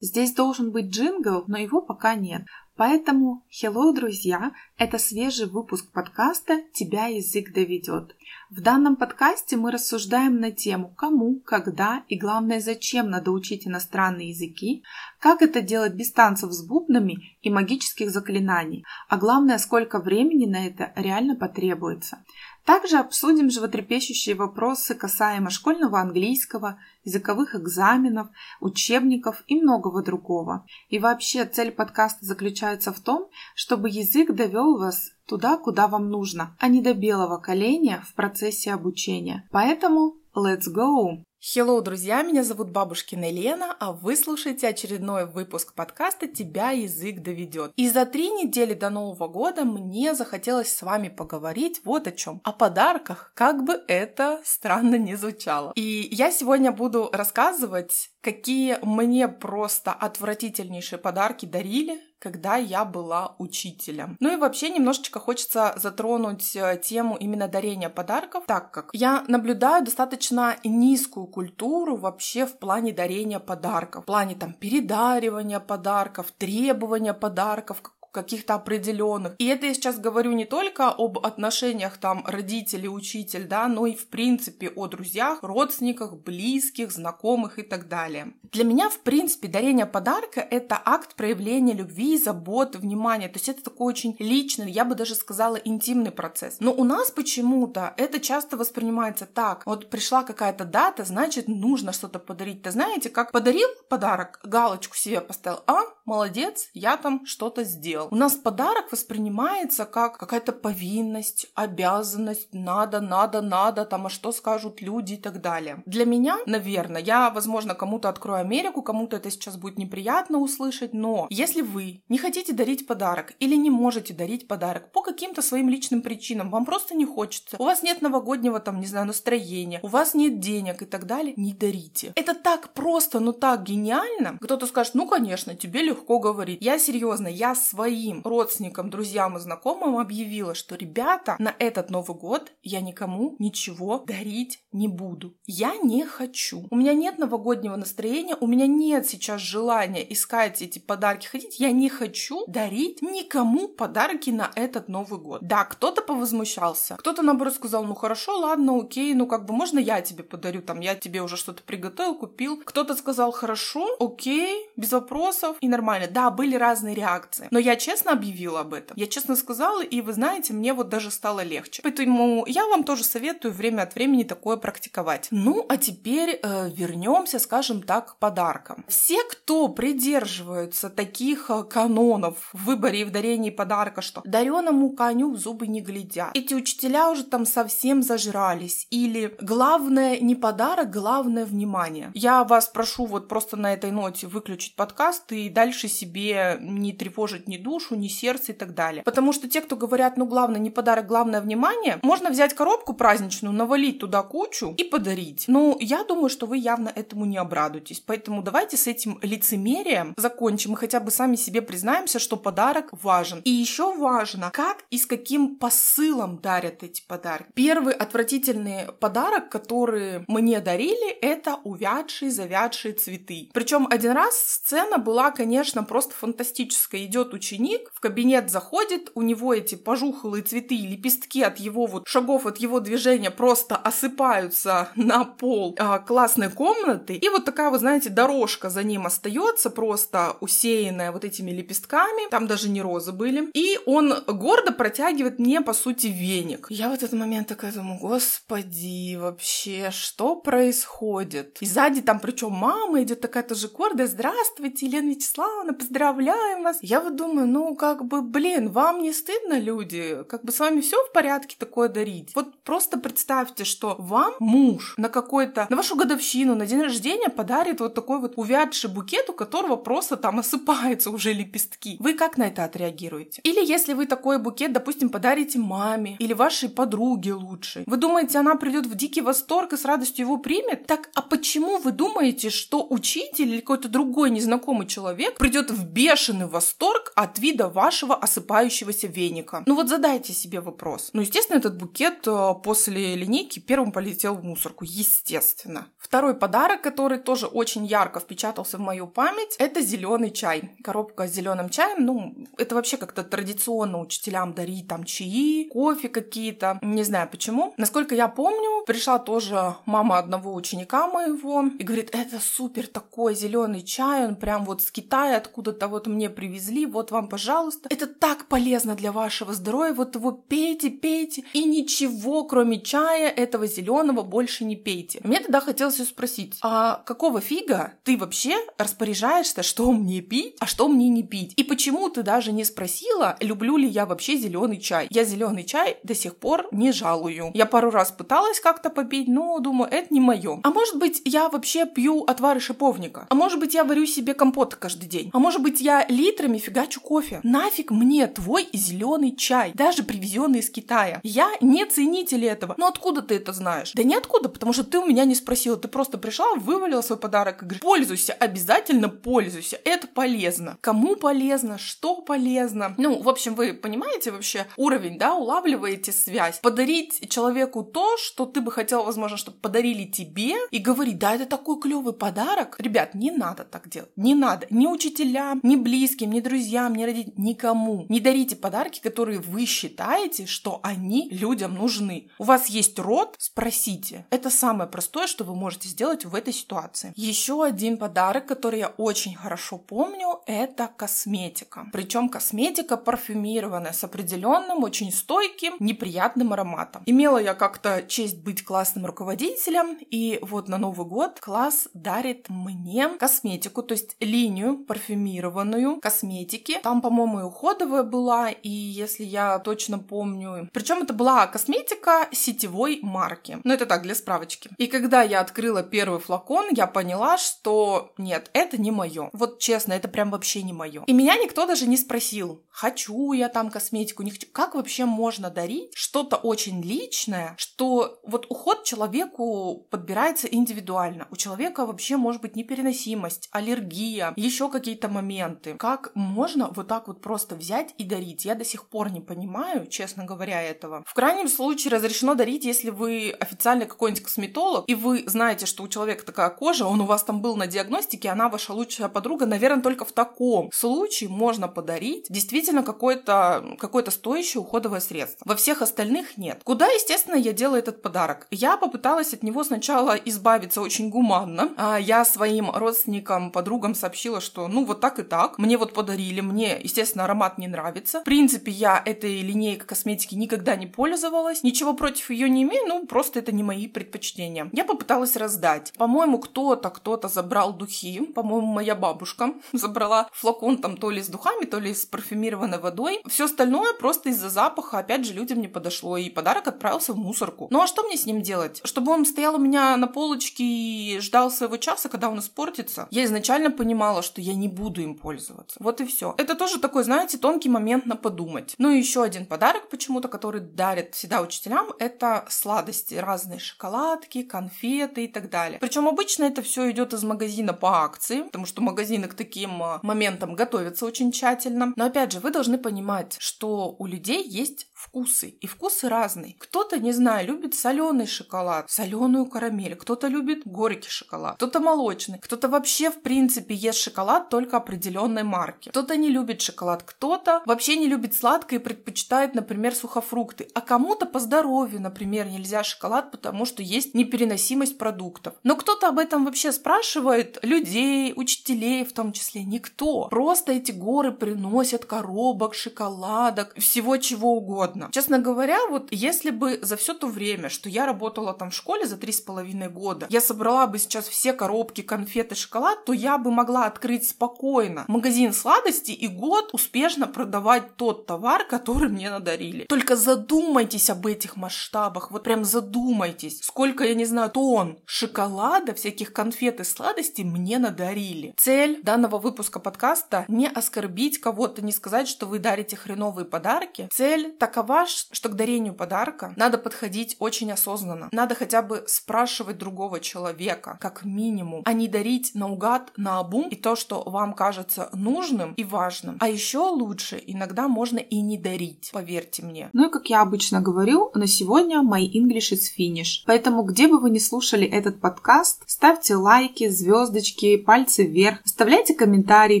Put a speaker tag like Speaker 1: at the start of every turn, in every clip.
Speaker 1: Здесь должен быть джингл, но его пока нет. Поэтому, hello, друзья, это свежий выпуск подкаста «Тебя язык доведет». В данном подкасте мы рассуждаем на тему, кому, когда и главное, зачем надо учить иностранные языки, как это делать без танцев с бубнами и магических заклинаний, а главное, сколько времени на это реально потребуется. Также обсудим животрепещущие вопросы касаемо школьного английского, языковых экзаменов, учебников и многого другого. И вообще цель подкаста заключается в том, чтобы язык довел вас туда, куда вам нужно, а не до белого коленя в процессе обучения. Поэтому let's go!
Speaker 2: Hello, друзья, меня зовут Бабушкина Лена, а вы слушаете очередной выпуск подкаста «Тебя язык доведет». И за три недели до Нового года мне захотелось с вами поговорить вот о чем. О подарках, как бы это странно не звучало. И я сегодня буду рассказывать, какие мне просто отвратительнейшие подарки дарили, когда я была учителем. Ну и вообще немножечко хочется затронуть э, тему именно дарения подарков, так как я наблюдаю достаточно низкую культуру вообще в плане дарения подарков, в плане там передаривания подарков, требования подарков, каких-то определенных. И это я сейчас говорю не только об отношениях там родители-учитель, да, но и в принципе о друзьях, родственниках, близких, знакомых и так далее. Для меня, в принципе, дарение подарка — это акт проявления любви, заботы, внимания. То есть это такой очень личный, я бы даже сказала, интимный процесс. Но у нас почему-то это часто воспринимается так. Вот пришла какая-то дата, значит, нужно что-то подарить. Ты знаете, как подарил подарок, галочку себе поставил, а, молодец, я там что-то сделал. У нас подарок воспринимается как какая-то повинность, обязанность, надо, надо, надо, там, а что скажут люди и так далее. Для меня, наверное, я, возможно, кому-то открою Америку, кому-то это сейчас будет неприятно услышать, но если вы не хотите дарить подарок или не можете дарить подарок по каким-то своим личным причинам, вам просто не хочется, у вас нет новогоднего, там, не знаю, настроения, у вас нет денег и так далее, не дарите. Это так просто, но так гениально. Кто-то скажет, ну, конечно, тебе легко говорить. Я серьезно, я своим родственникам, друзьям и знакомым объявила, что, ребята, на этот Новый год я никому ничего дарить не буду. Я не хочу. У меня нет новогоднего настроения, у меня нет сейчас желания искать эти подарки, ходить. Я не хочу дарить никому подарки на этот Новый год. Да, кто-то повозмущался, кто-то наоборот сказал, ну хорошо, ладно, окей, ну как бы можно я тебе подарю, там я тебе уже что-то приготовил, купил. Кто-то сказал, хорошо, окей, без вопросов и нормально. Да, были разные реакции. Но я честно объявила об этом. Я честно сказала, и вы знаете, мне вот даже стало легче. Поэтому я вам тоже советую время от времени такое практиковать. Ну, а теперь э, вернемся, скажем так, к подаркам. Все, кто придерживаются таких э, канонов в выборе и в дарении подарка, что дареному коню в зубы не глядят. Эти учителя уже там совсем зажрались. Или главное не подарок, главное внимание. Я вас прошу вот просто на этой ноте выключить подкаст и дальше себе не тревожить ни душу, ни сердце и так далее. Потому что те, кто говорят, ну главное не подарок, главное внимание, можно взять коробку праздничную, навалить туда кучу и подарить. Ну, я думаю, что вы явно этому не обрадуетесь. Поэтому давайте с этим лицемерием закончим и хотя бы сами себе признаемся, что подарок важен. И еще важно, как и с каким посылом дарят эти подарки. Первый отвратительный подарок, который мне дарили, это увядшие, завядшие цветы. Причем один раз сцена была, конечно, просто фантастическое. Идет ученик, в кабинет заходит, у него эти пожухлые цветы и лепестки от его вот шагов, от его движения просто осыпаются на пол э, классной комнаты. И вот такая, вы знаете, дорожка за ним остается, просто усеянная вот этими лепестками. Там даже не розы были. И он гордо протягивает мне, по сути, веник. Я в этот момент такая думаю, господи, вообще, что происходит? И сзади там, причем мама идет такая тоже гордая, здравствуйте, Елена Вячеславовна, поздравляем вас. Я вот думаю, ну, как бы, блин, вам не стыдно, люди? Как бы с вами все в порядке такое дарить? Вот просто представьте, что вам муж на какой-то, на вашу годовщину, на день рождения подарит вот такой вот увядший букет, у которого просто там осыпаются уже лепестки. Вы как на это отреагируете? Или если вы такой букет, допустим, подарите маме или вашей подруге лучшей, вы думаете, она придет в дикий восторг и с радостью его примет? Так, а почему вы думаете, что учитель или какой-то другой незнакомый человек придет в бешеный восторг от от вида вашего осыпающегося веника. Ну вот задайте себе вопрос. Ну, естественно, этот букет э, после линейки первым полетел в мусорку. Естественно. Второй подарок, который тоже очень ярко впечатался в мою память, это зеленый чай. Коробка с зеленым чаем. Ну, это вообще как-то традиционно учителям дарить там чаи, кофе какие-то. Не знаю почему. Насколько я помню, пришла тоже мама одного ученика моего и говорит, это супер такой зеленый чай, он прям вот с Китая откуда-то вот мне привезли, вот вам, пожалуйста. Это так полезно для вашего здоровья, вот его пейте, пейте, и ничего, кроме чая, этого зеленого больше не пейте. Мне тогда хотелось ее спросить, а какого фига ты вообще распоряжаешься, что мне пить, а что мне не пить? И почему ты даже не спросила, люблю ли я вообще зеленый чай? Я зеленый чай до сих пор не жалую. Я пару раз пыталась как-то попить, но думаю, это не мое. А может быть, я вообще пью отвары шиповника? А может быть, я варю себе компот каждый день? А может быть, я литрами фигачу кофе? Нафиг мне твой зеленый чай, даже привезенный из Китая? Я не ценитель этого. Но откуда ты это знаешь? Да ниоткуда, потому что ты у меня не спросила. Ты просто пришла, вывалила свой подарок и говоришь, пользуйся, обязательно пользуйся. Это полезно. Кому полезно? Что полезно? Ну, в общем, вы понимаете вообще уровень, да, улавливаете связь. Подарить человеку то, что ты бы хотел, возможно, чтобы подарили тебе, и говорить, да, это такой клевый подарок. Ребят, не надо так делать. Не надо. Ни учителям, ни близким, ни друзьям, ни родителям, никому. Не дарите подарки, которые вы считаете, что они людям нужны. У вас есть рот, спросите. Это самое простое, что вы можете сделать в этой ситуации. Еще один подарок, который я очень хорошо помню, это косметика. Причем косметика парфюмированная с определенным, очень стойким, неприятным ароматом. Имела я как-то честь быть классным руководителем, и вот на Новый год класс дарит мне косметику, то есть линию парфюмированную косметики. Там, по-моему, и уходовая была, и если я точно помню... Причем это была косметика сетевой марки. Ну, это так, для справочки. И когда я открыла первый флакон, я поняла, что нет, это не мое. Вот честно, это прям вообще не мое. И меня никто даже не спросил, хочу я там косметику, не хочу. Как вообще можно дарить что-то очень личное, что вот уход человеку подбирается индивидуально. У человека вообще может быть непереносимость, аллергия, еще какие-то моменты. Как можно вот так вот просто взять и дарить? Я до сих пор не понимаю, честно говоря, этого. В крайнем случае разрешено дарить, если вы официально какой-нибудь косметолог, и вы знаете, что у человека такая кожа, он у вас там был на диагностике, она ваша лучшая подруга, наверное, только в таком случае можно подарить действительно какое-то какое стоящее уходовое средство. Во всех остальных нет. Куда, естественно, я делаю этот подарок? Я попыталась от него сначала избавиться очень гуманно. А я своим родственникам, подругам сообщила, что ну вот так и так. Мне вот подарили, мне, естественно, аромат не нравится. В принципе, я этой линейкой косметики никогда не пользовалась. Ничего против ее не имею, ну просто это не мои предпочтения. Я попыталась раздать. По-моему, кто-то, кто-то забрал духи. По-моему, моя бабушка забрала флакон там то ли с духами, то ли с парфюмированной водой. Все остальное просто из-за запаха, опять же, людям не подошло. И подарок отправился в мусорку. Ну а что мне с ним делать? Чтобы он стоял у меня на полочке и ждал своего часа, когда он испортится? Я изначально понимала, что я не буду им пользоваться. Вот и все. Это тоже такой, знаете, тонкий момент на подумать. Ну и еще один подарок почему-то, который дарят всегда учителям, это сладости, разные шоколадки, конфеты и так далее. Причем обычно это все идет из магазина по акции, потому что магазины к таким а, моментам готовятся очень тщательно. Но опять же, вы должны понимать, что у людей есть вкусы. И вкусы разные. Кто-то, не знаю, любит соленый шоколад, соленую карамель, кто-то любит горький шоколад, кто-то молочный, кто-то вообще в принципе ест шоколад только определенной марки. Кто-то не любит шоколад, кто-то вообще не любит сладкое и предпочитает, например, сухофрукты. А кому-то по здоровью, например, нельзя шоколад, потому что есть непереносимость продуктов. Но кто-то об этом вообще спрашивает людей, учителей в том числе. Никто. Просто эти горы приносят коробок, шоколадок, всего чего угодно. Честно говоря, вот если бы за все то время, что я работала там в школе за три с половиной года, я собрала бы сейчас все коробки, конфеты, шоколад, то я бы могла открыть спокойно магазин сладостей и год успешно продавать тот товар, который мне надарили. Только задумайтесь об этих масштабах, вот прям задумайтесь, сколько, я не знаю, тонн шоколада, всяких конфет и сладостей мне надарили. Цель данного выпуска подкаста не оскорбить кого-то, не сказать, что вы дарите хреновые подарки. Цель такова что к дарению подарка надо подходить очень осознанно. Надо хотя бы спрашивать другого человека, как минимум, а не дарить наугад, наобум и то, что вам кажется нужным и важным важным. А еще лучше иногда можно и не дарить, поверьте мне.
Speaker 1: Ну и как я обычно говорю, на сегодня my English is finish. Поэтому где бы вы ни слушали этот подкаст, ставьте лайки, звездочки, пальцы вверх, оставляйте комментарии,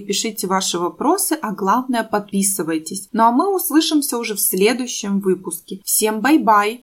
Speaker 1: пишите ваши вопросы, а главное подписывайтесь. Ну а мы услышимся уже в следующем выпуске. Всем bye-bye!